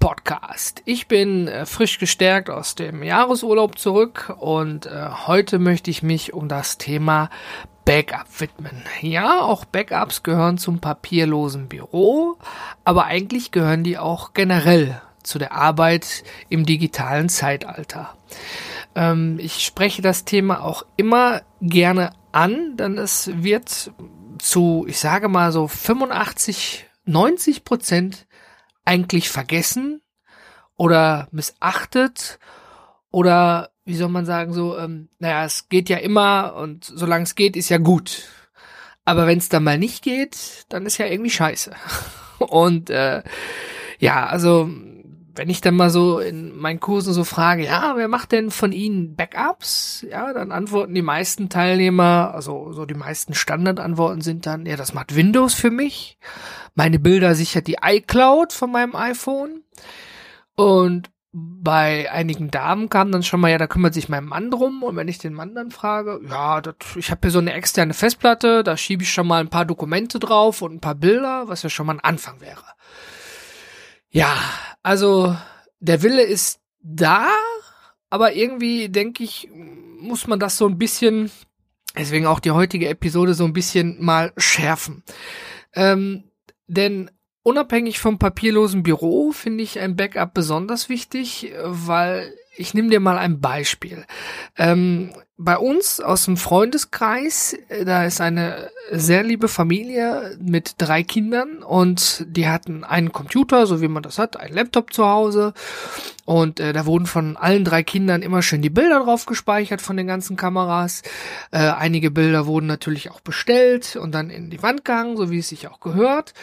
Podcast. Ich bin äh, frisch gestärkt aus dem Jahresurlaub zurück und äh, heute möchte ich mich um das Thema Backup widmen. Ja, auch Backups gehören zum papierlosen Büro, aber eigentlich gehören die auch generell zu der Arbeit im digitalen Zeitalter. Ähm, ich spreche das Thema auch immer gerne an, denn es wird zu, ich sage mal so 85, 90 Prozent eigentlich vergessen oder missachtet oder wie soll man sagen so, ähm, naja, es geht ja immer und solange es geht, ist ja gut. Aber wenn es dann mal nicht geht, dann ist ja irgendwie scheiße. Und äh, ja, also wenn ich dann mal so in meinen Kursen so frage, ja, wer macht denn von Ihnen Backups? Ja, dann antworten die meisten Teilnehmer, also so die meisten Standardantworten sind dann, ja, das macht Windows für mich. Meine Bilder sichert die iCloud von meinem iPhone. Und bei einigen Damen kam dann schon mal, ja, da kümmert sich mein Mann drum. Und wenn ich den Mann dann frage, ja, das, ich habe hier so eine externe Festplatte, da schiebe ich schon mal ein paar Dokumente drauf und ein paar Bilder, was ja schon mal ein Anfang wäre. Ja, also der Wille ist da, aber irgendwie denke ich, muss man das so ein bisschen, deswegen auch die heutige Episode so ein bisschen mal schärfen. Ähm, denn unabhängig vom papierlosen Büro finde ich ein Backup besonders wichtig, weil ich nehme dir mal ein Beispiel. Ähm, bei uns aus dem Freundeskreis, äh, da ist eine sehr liebe Familie mit drei Kindern und die hatten einen Computer, so wie man das hat, einen Laptop zu Hause und äh, da wurden von allen drei Kindern immer schön die Bilder drauf gespeichert von den ganzen Kameras. Äh, einige Bilder wurden natürlich auch bestellt und dann in die Wand gegangen, so wie es sich auch gehört.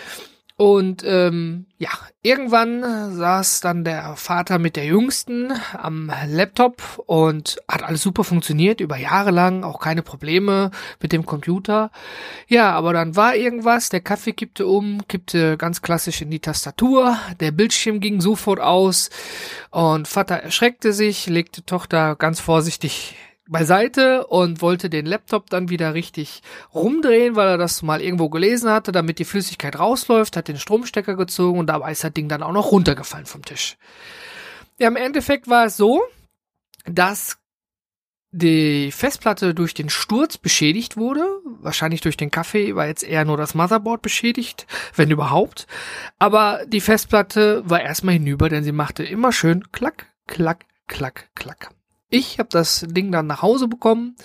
Und ähm, ja, irgendwann saß dann der Vater mit der Jüngsten am Laptop und hat alles super funktioniert, über Jahre lang, auch keine Probleme mit dem Computer. Ja, aber dann war irgendwas, der Kaffee kippte um, kippte ganz klassisch in die Tastatur, der Bildschirm ging sofort aus und Vater erschreckte sich, legte Tochter ganz vorsichtig beiseite und wollte den Laptop dann wieder richtig rumdrehen, weil er das mal irgendwo gelesen hatte, damit die Flüssigkeit rausläuft, hat den Stromstecker gezogen und dabei ist das Ding dann auch noch runtergefallen vom Tisch. Ja, im Endeffekt war es so, dass die Festplatte durch den Sturz beschädigt wurde. Wahrscheinlich durch den Kaffee war jetzt eher nur das Motherboard beschädigt, wenn überhaupt. Aber die Festplatte war erstmal hinüber, denn sie machte immer schön klack, klack, klack, klack. Ich habe das Ding dann nach Hause bekommen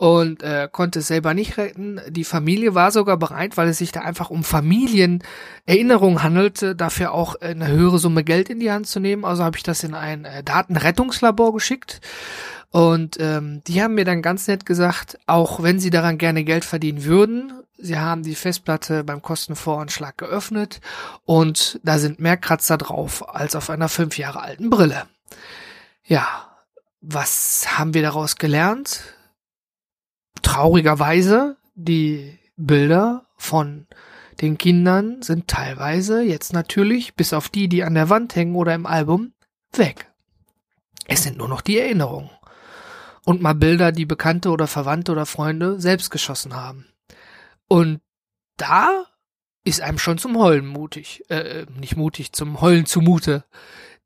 und äh, konnte es selber nicht retten. Die Familie war sogar bereit, weil es sich da einfach um Familienerinnerung handelte, dafür auch eine höhere Summe Geld in die Hand zu nehmen. Also habe ich das in ein äh, Datenrettungslabor geschickt. Und ähm, die haben mir dann ganz nett gesagt, auch wenn sie daran gerne Geld verdienen würden, sie haben die Festplatte beim Kostenvoranschlag geöffnet und da sind mehr Kratzer drauf als auf einer fünf Jahre alten Brille. Ja, was haben wir daraus gelernt? Traurigerweise, die Bilder von den Kindern sind teilweise jetzt natürlich, bis auf die, die an der Wand hängen oder im Album, weg. Es sind nur noch die Erinnerungen. Und mal Bilder, die Bekannte oder Verwandte oder Freunde selbst geschossen haben. Und da ist einem schon zum Heulen mutig, äh, nicht mutig, zum Heulen zumute.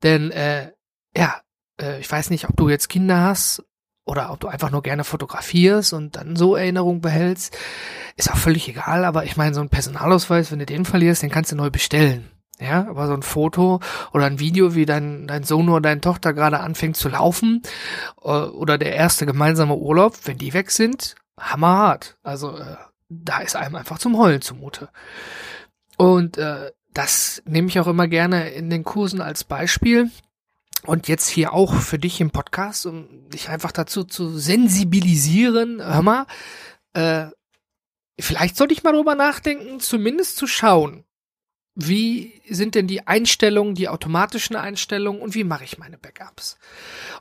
Denn, äh, ja, äh, ich weiß nicht, ob du jetzt Kinder hast oder ob du einfach nur gerne fotografierst und dann so Erinnerungen behältst, ist auch völlig egal, aber ich meine, so ein Personalausweis, wenn du den verlierst, den kannst du neu bestellen. Ja, aber so ein Foto oder ein Video, wie dein, dein Sohn oder deine Tochter gerade anfängt zu laufen, äh, oder der erste gemeinsame Urlaub, wenn die weg sind, hammerhart. Also, äh, da ist einem einfach zum Heulen zumute. Und äh, das nehme ich auch immer gerne in den Kursen als Beispiel. Und jetzt hier auch für dich im Podcast, um dich einfach dazu zu sensibilisieren, hör mal, äh, vielleicht sollte ich mal drüber nachdenken, zumindest zu schauen, wie sind denn die Einstellungen, die automatischen Einstellungen und wie mache ich meine Backups?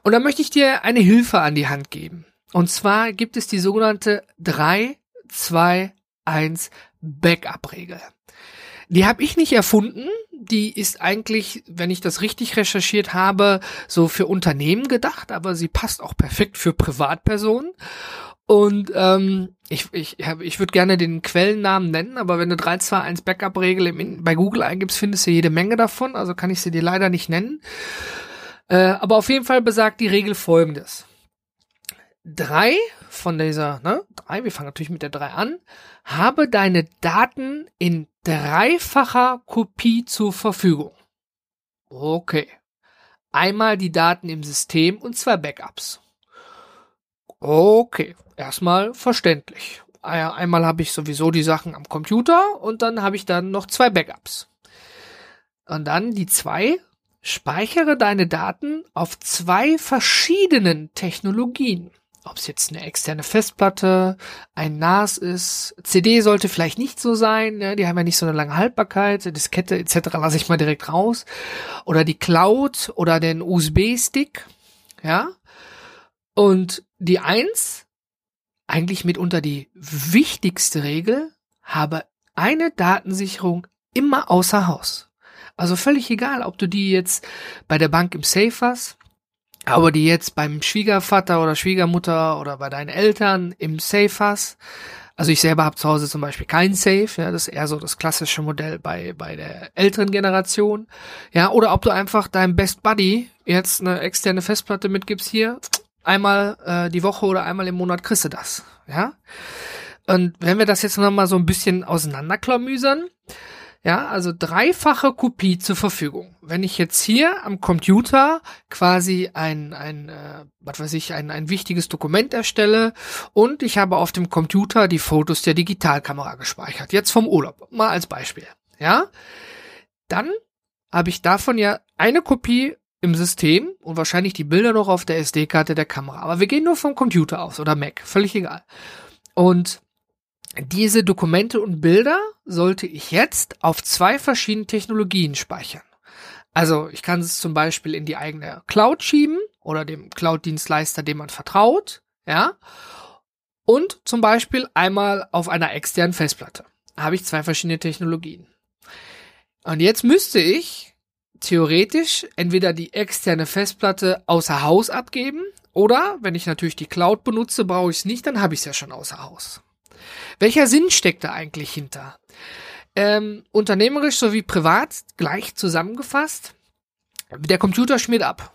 Und da möchte ich dir eine Hilfe an die Hand geben. Und zwar gibt es die sogenannte 3, 2, 1 Backup-Regel. Die habe ich nicht erfunden. Die ist eigentlich, wenn ich das richtig recherchiert habe, so für Unternehmen gedacht, aber sie passt auch perfekt für Privatpersonen. Und ähm, ich, ich, ich würde gerne den Quellennamen nennen, aber wenn du 321 Backup-Regel bei Google eingibst, findest du jede Menge davon, also kann ich sie dir leider nicht nennen. Äh, aber auf jeden Fall besagt die Regel folgendes. Drei von dieser, ne, drei, wir fangen natürlich mit der drei an, habe deine Daten in dreifacher Kopie zur Verfügung. Okay. Einmal die Daten im System und zwei Backups. Okay, erstmal verständlich. Einmal habe ich sowieso die Sachen am Computer und dann habe ich dann noch zwei Backups. Und dann die zwei, speichere deine Daten auf zwei verschiedenen Technologien. Ob es jetzt eine externe Festplatte, ein NAS ist, CD sollte vielleicht nicht so sein, ne? die haben ja nicht so eine lange Haltbarkeit, Diskette etc. lasse ich mal direkt raus. Oder die Cloud oder den USB-Stick, ja. Und die eins, eigentlich mitunter die wichtigste Regel, habe eine Datensicherung immer außer Haus. Also völlig egal, ob du die jetzt bei der Bank im Safe hast, aber die jetzt beim Schwiegervater oder Schwiegermutter oder bei deinen Eltern im Safe hast. Also ich selber habe zu Hause zum Beispiel kein Safe, ja, das ist eher so das klassische Modell bei, bei der älteren Generation. Ja, oder ob du einfach deinem Best Buddy jetzt eine externe Festplatte mitgibst hier, einmal äh, die Woche oder einmal im Monat kriegst du das. Ja. Und wenn wir das jetzt nochmal so ein bisschen auseinanderklamüsern, ja, also dreifache Kopie zur Verfügung. Wenn ich jetzt hier am Computer quasi ein, ein äh, was weiß ich, ein, ein wichtiges Dokument erstelle und ich habe auf dem Computer die Fotos der Digitalkamera gespeichert. Jetzt vom Urlaub, mal als Beispiel. Ja, dann habe ich davon ja eine Kopie im System und wahrscheinlich die Bilder noch auf der SD-Karte der Kamera. Aber wir gehen nur vom Computer aus oder Mac, völlig egal. Und diese Dokumente und Bilder sollte ich jetzt auf zwei verschiedenen Technologien speichern. Also ich kann es zum Beispiel in die eigene Cloud schieben oder dem Cloud-Dienstleister, dem man vertraut, ja. Und zum Beispiel einmal auf einer externen Festplatte. Da habe ich zwei verschiedene Technologien. Und jetzt müsste ich theoretisch entweder die externe Festplatte außer Haus abgeben oder, wenn ich natürlich die Cloud benutze, brauche ich es nicht, dann habe ich es ja schon außer Haus. Welcher Sinn steckt da eigentlich hinter? Ähm, unternehmerisch sowie privat gleich zusammengefasst. Der Computer schmiert ab.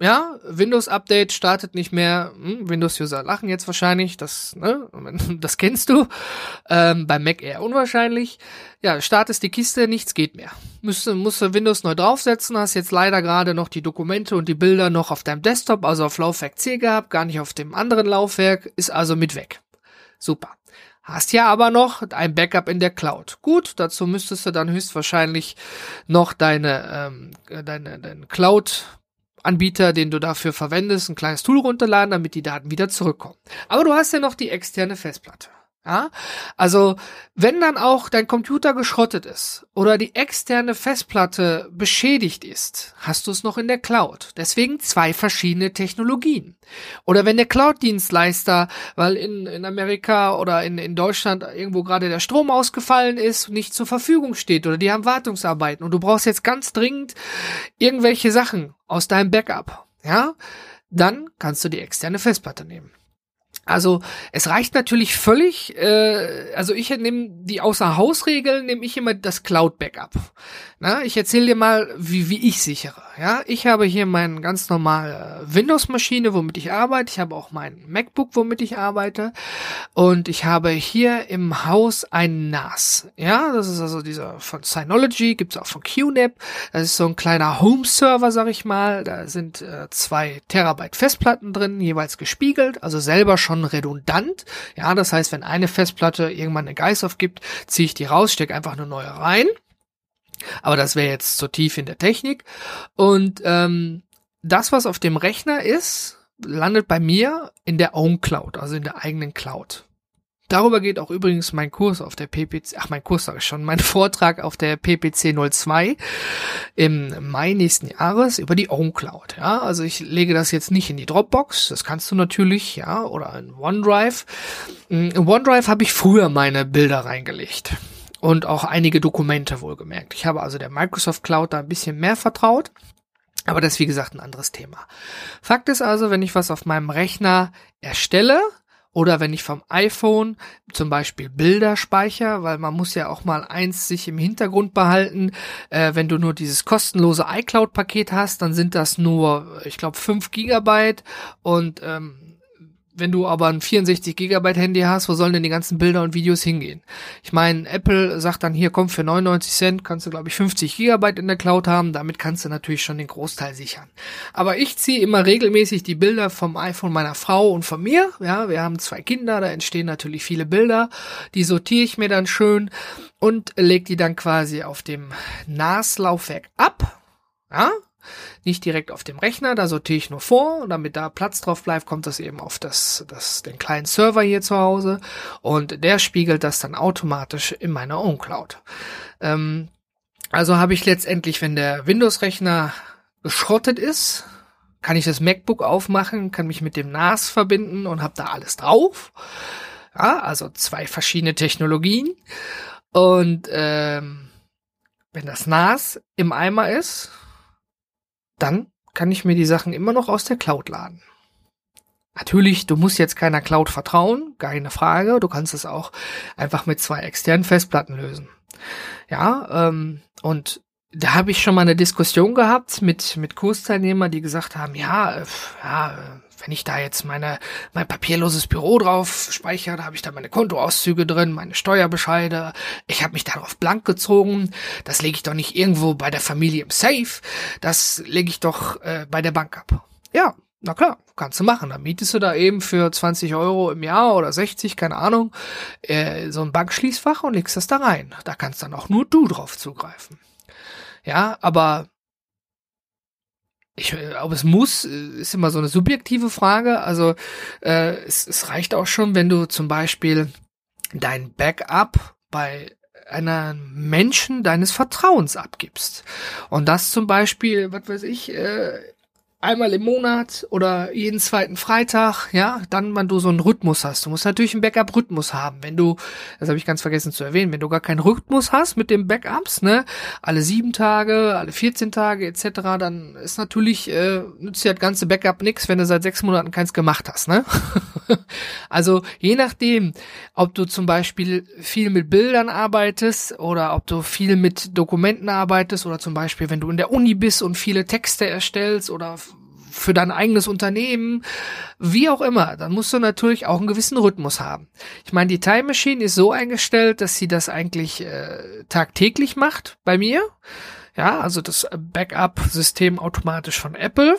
Ja, Windows-Update startet nicht mehr. Hm, Windows-User lachen jetzt wahrscheinlich, das, ne, das kennst du. Ähm, bei Mac eher unwahrscheinlich. Ja, startest die Kiste, nichts geht mehr. Müsste, musst du Windows neu draufsetzen, hast jetzt leider gerade noch die Dokumente und die Bilder noch auf deinem Desktop, also auf Laufwerk C gehabt, gar nicht auf dem anderen Laufwerk, ist also mit weg. Super. Hast ja aber noch ein Backup in der Cloud. Gut, dazu müsstest du dann höchstwahrscheinlich noch deine, ähm, deine, deine Cloud Anbieter, den du dafür verwendest, ein kleines Tool runterladen, damit die Daten wieder zurückkommen. Aber du hast ja noch die externe Festplatte. Ja? Also, wenn dann auch dein Computer geschrottet ist oder die externe Festplatte beschädigt ist, hast du es noch in der Cloud. Deswegen zwei verschiedene Technologien. Oder wenn der Cloud-Dienstleister, weil in, in Amerika oder in, in Deutschland irgendwo gerade der Strom ausgefallen ist, nicht zur Verfügung steht oder die haben Wartungsarbeiten und du brauchst jetzt ganz dringend irgendwelche Sachen aus deinem Backup, ja, dann kannst du die externe Festplatte nehmen. Also es reicht natürlich völlig, äh, also ich nehme die Außerhausregeln, nehme ich immer das Cloud-Backup. Ich erzähle dir mal, wie, wie ich sichere. Ja, ich habe hier meine ganz normale Windows-Maschine, womit ich arbeite. Ich habe auch mein MacBook, womit ich arbeite. Und ich habe hier im Haus ein NAS. Ja, das ist also dieser von Synology, gibt's auch von QNAP. Das ist so ein kleiner Home-Server, sag ich mal. Da sind äh, zwei Terabyte Festplatten drin, jeweils gespiegelt, also selber schon redundant. Ja, das heißt, wenn eine Festplatte irgendwann eine Geist aufgibt, ziehe ich die raus, stecke einfach eine neue rein. Aber das wäre jetzt zu tief in der Technik. Und ähm, das, was auf dem Rechner ist, landet bei mir in der Own Cloud, also in der eigenen Cloud. Darüber geht auch übrigens mein Kurs auf der PPC, ach mein Kurs sage ich schon, mein Vortrag auf der PPC 02 im Mai nächsten Jahres über die OwnCloud. Ja, also ich lege das jetzt nicht in die Dropbox, das kannst du natürlich, ja, oder in OneDrive. In OneDrive habe ich früher meine Bilder reingelegt und auch einige Dokumente wohlgemerkt. Ich habe also der Microsoft Cloud da ein bisschen mehr vertraut. Aber das ist wie gesagt ein anderes Thema. Fakt ist also, wenn ich was auf meinem Rechner erstelle, oder wenn ich vom iPhone zum Beispiel Bilder speichere, weil man muss ja auch mal eins sich im Hintergrund behalten. Äh, wenn du nur dieses kostenlose iCloud-Paket hast, dann sind das nur, ich glaube, 5 Gigabyte und ähm, wenn du aber ein 64 Gigabyte Handy hast, wo sollen denn die ganzen Bilder und Videos hingehen? Ich meine, Apple sagt dann hier, komm, für 99 Cent kannst du, glaube ich, 50 Gigabyte in der Cloud haben. Damit kannst du natürlich schon den Großteil sichern. Aber ich ziehe immer regelmäßig die Bilder vom iPhone meiner Frau und von mir. Ja, wir haben zwei Kinder, da entstehen natürlich viele Bilder. Die sortiere ich mir dann schön und leg die dann quasi auf dem NAS-Laufwerk ab. Ja, nicht direkt auf dem Rechner, da sortiere ich nur vor und damit da Platz drauf bleibt, kommt das eben auf das, das, den kleinen Server hier zu Hause und der spiegelt das dann automatisch in meiner OwnCloud. Ähm, also habe ich letztendlich, wenn der Windows-Rechner geschrottet ist, kann ich das MacBook aufmachen, kann mich mit dem NAS verbinden und habe da alles drauf. Ja, also zwei verschiedene Technologien. Und ähm, wenn das NAS im Eimer ist, dann kann ich mir die Sachen immer noch aus der Cloud laden. Natürlich, du musst jetzt keiner Cloud vertrauen, keine Frage. Du kannst es auch einfach mit zwei externen Festplatten lösen. Ja, ähm, und da habe ich schon mal eine Diskussion gehabt mit mit Kursteilnehmern, die gesagt haben, ja, äh, ja, wenn ich da jetzt meine mein papierloses Büro drauf speichere, da habe ich da meine Kontoauszüge drin, meine Steuerbescheide, ich habe mich darauf blank gezogen, das lege ich doch nicht irgendwo bei der Familie im Safe, das lege ich doch äh, bei der Bank ab. Ja, na klar, kannst du machen. Dann mietest du da eben für 20 Euro im Jahr oder 60, keine Ahnung, äh, so ein Bankschließfach und legst das da rein. Da kannst dann auch nur du drauf zugreifen. Ja, aber ich, ob es muss, ist immer so eine subjektive Frage. Also äh, es, es reicht auch schon, wenn du zum Beispiel dein Backup bei einer Menschen deines Vertrauens abgibst. Und das zum Beispiel, was weiß ich, äh, einmal im Monat oder jeden zweiten Freitag, ja, dann, wenn du so einen Rhythmus hast. Du musst natürlich einen Backup-Rhythmus haben. Wenn du, das habe ich ganz vergessen zu erwähnen, wenn du gar keinen Rhythmus hast mit den Backups, ne, alle sieben Tage, alle 14 Tage etc., dann ist natürlich, äh, nützt dir das ganze Backup nix, wenn du seit sechs Monaten keins gemacht hast, ne? also je nachdem, ob du zum Beispiel viel mit Bildern arbeitest oder ob du viel mit Dokumenten arbeitest oder zum Beispiel, wenn du in der Uni bist und viele Texte erstellst oder für dein eigenes Unternehmen, wie auch immer, dann musst du natürlich auch einen gewissen Rhythmus haben. Ich meine, die Time Machine ist so eingestellt, dass sie das eigentlich äh, tagtäglich macht bei mir. Ja, also das Backup-System automatisch von Apple.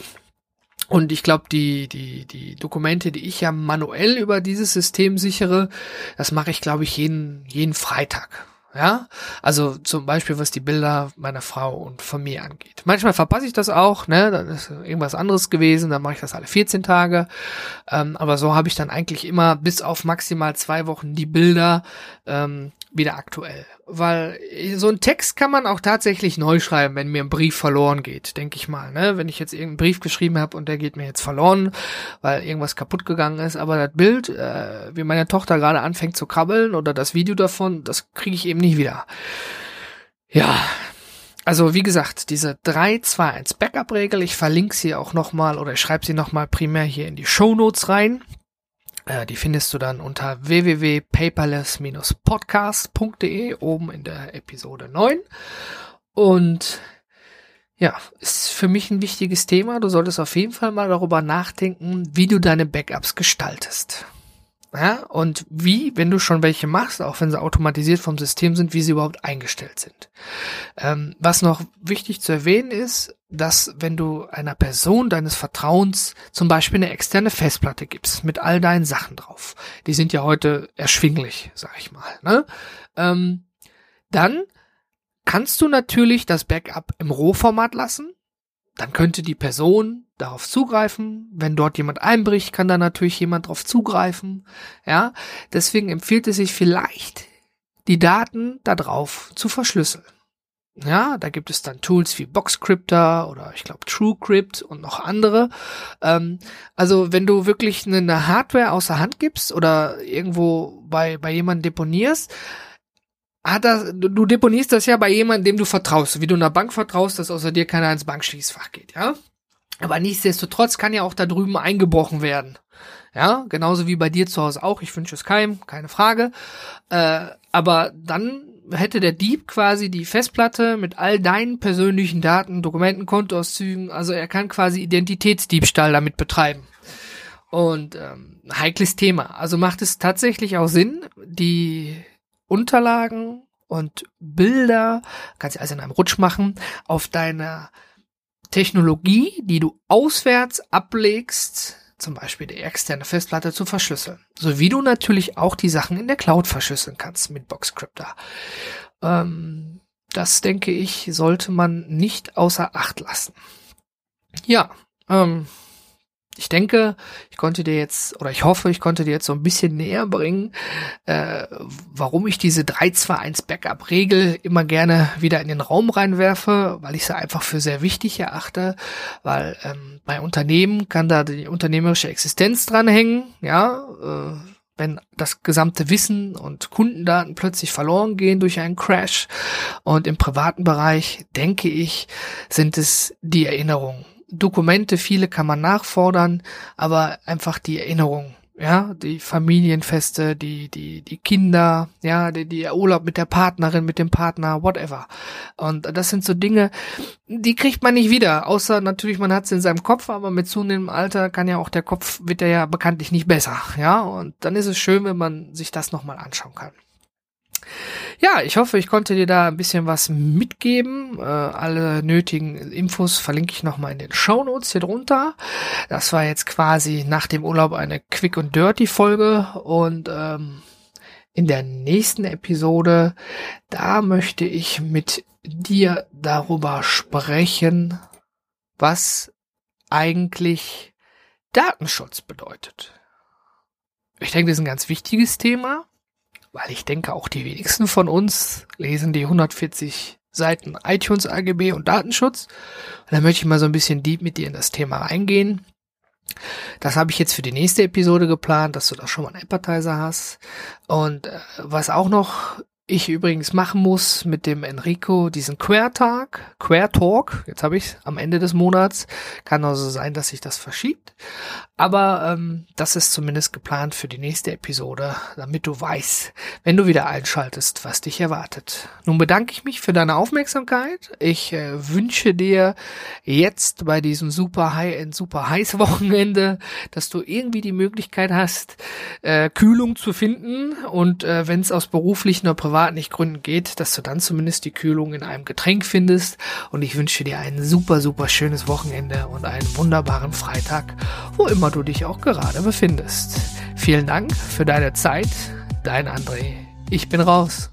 Und ich glaube, die, die, die Dokumente, die ich ja manuell über dieses System sichere, das mache ich, glaube ich, jeden, jeden Freitag. Ja, also zum Beispiel was die Bilder meiner Frau und von mir angeht. Manchmal verpasse ich das auch, ne, dann ist irgendwas anderes gewesen, dann mache ich das alle 14 Tage. Ähm, aber so habe ich dann eigentlich immer bis auf maximal zwei Wochen die Bilder ähm, wieder aktuell. Weil so ein Text kann man auch tatsächlich neu schreiben, wenn mir ein Brief verloren geht, denke ich mal. Ne? Wenn ich jetzt irgendeinen Brief geschrieben habe und der geht mir jetzt verloren, weil irgendwas kaputt gegangen ist. Aber das Bild, äh, wie meine Tochter gerade anfängt zu krabbeln oder das Video davon, das kriege ich eben nicht wieder. Ja, also wie gesagt, diese 3-2-1 Backup-Regel, ich verlinke sie auch nochmal oder ich schreibe sie nochmal primär hier in die Show Notes rein. Äh, die findest du dann unter www.paperless-podcast.de oben in der Episode 9. Und ja, ist für mich ein wichtiges Thema. Du solltest auf jeden Fall mal darüber nachdenken, wie du deine Backups gestaltest. Ja, und wie, wenn du schon welche machst, auch wenn sie automatisiert vom System sind, wie sie überhaupt eingestellt sind. Ähm, was noch wichtig zu erwähnen ist, dass wenn du einer Person deines Vertrauens zum Beispiel eine externe Festplatte gibst mit all deinen Sachen drauf, die sind ja heute erschwinglich, sag ich mal, ne? Ähm, dann kannst du natürlich das Backup im Rohformat lassen dann könnte die Person darauf zugreifen. Wenn dort jemand einbricht, kann da natürlich jemand darauf zugreifen. Ja, deswegen empfiehlt es sich vielleicht, die Daten da drauf zu verschlüsseln. Ja, da gibt es dann Tools wie Boxcryptor oder ich glaube TrueCrypt und noch andere. Ähm, also wenn du wirklich eine Hardware außer Hand gibst oder irgendwo bei, bei jemandem deponierst, hat das, du deponierst das ja bei jemandem, dem du vertraust, wie du einer Bank vertraust, dass außer dir keiner ins Bankschließfach geht, ja. Aber nichtsdestotrotz kann ja auch da drüben eingebrochen werden. Ja, genauso wie bei dir zu Hause auch. Ich wünsche es keinem, keine Frage. Äh, aber dann hätte der Dieb quasi die Festplatte mit all deinen persönlichen Daten, Dokumenten, Kontoauszügen, also er kann quasi Identitätsdiebstahl damit betreiben. Und ähm, heikles Thema. Also macht es tatsächlich auch Sinn, die Unterlagen und Bilder, kannst du also in einem Rutsch machen, auf deiner Technologie, die du auswärts ablegst, zum Beispiel die externe Festplatte zu verschlüsseln. So wie du natürlich auch die Sachen in der Cloud verschlüsseln kannst mit Boxcryptor. Ähm, das denke ich, sollte man nicht außer Acht lassen. Ja, ähm, ich denke, ich konnte dir jetzt, oder ich hoffe, ich konnte dir jetzt so ein bisschen näher bringen, äh, warum ich diese 3-2-1 Backup-Regel immer gerne wieder in den Raum reinwerfe, weil ich sie einfach für sehr wichtig erachte, weil ähm, bei Unternehmen kann da die unternehmerische Existenz dranhängen, ja, äh, wenn das gesamte Wissen und Kundendaten plötzlich verloren gehen durch einen Crash. Und im privaten Bereich, denke ich, sind es die Erinnerungen. Dokumente, viele kann man nachfordern, aber einfach die Erinnerung, ja, die Familienfeste, die, die, die Kinder, ja, die, die Urlaub mit der Partnerin, mit dem Partner, whatever. Und das sind so Dinge, die kriegt man nicht wieder, außer natürlich, man hat es in seinem Kopf, aber mit zunehmendem Alter kann ja auch der Kopf, wird er ja bekanntlich nicht besser, ja, und dann ist es schön, wenn man sich das nochmal anschauen kann. Ja, ich hoffe, ich konnte dir da ein bisschen was mitgeben. Äh, alle nötigen Infos verlinke ich nochmal in den Show Notes hier drunter. Das war jetzt quasi nach dem Urlaub eine Quick und Dirty Folge und ähm, in der nächsten Episode, da möchte ich mit dir darüber sprechen, was eigentlich Datenschutz bedeutet. Ich denke, das ist ein ganz wichtiges Thema weil ich denke, auch die wenigsten von uns lesen die 140 Seiten iTunes AGB und Datenschutz. Und da möchte ich mal so ein bisschen deep mit dir in das Thema reingehen. Das habe ich jetzt für die nächste Episode geplant, dass du da schon mal einen Appetizer hast. Und äh, was auch noch ich übrigens machen muss mit dem Enrico diesen Queer-Tag, Queer-Talk, jetzt habe ich am Ende des Monats. Kann also sein, dass sich das verschiebt. Aber ähm, das ist zumindest geplant für die nächste Episode, damit du weißt, wenn du wieder einschaltest, was dich erwartet. Nun bedanke ich mich für deine Aufmerksamkeit. Ich äh, wünsche dir jetzt bei diesem super High-End, super heiß Wochenende, dass du irgendwie die Möglichkeit hast, äh, Kühlung zu finden und äh, wenn es aus beruflichen oder privaten Gründen geht, dass du dann zumindest die Kühlung in einem Getränk findest. Und ich wünsche dir ein super, super schönes Wochenende und einen wunderbaren Freitag, wo immer du dich auch gerade befindest. Vielen Dank für deine Zeit. Dein André. Ich bin raus.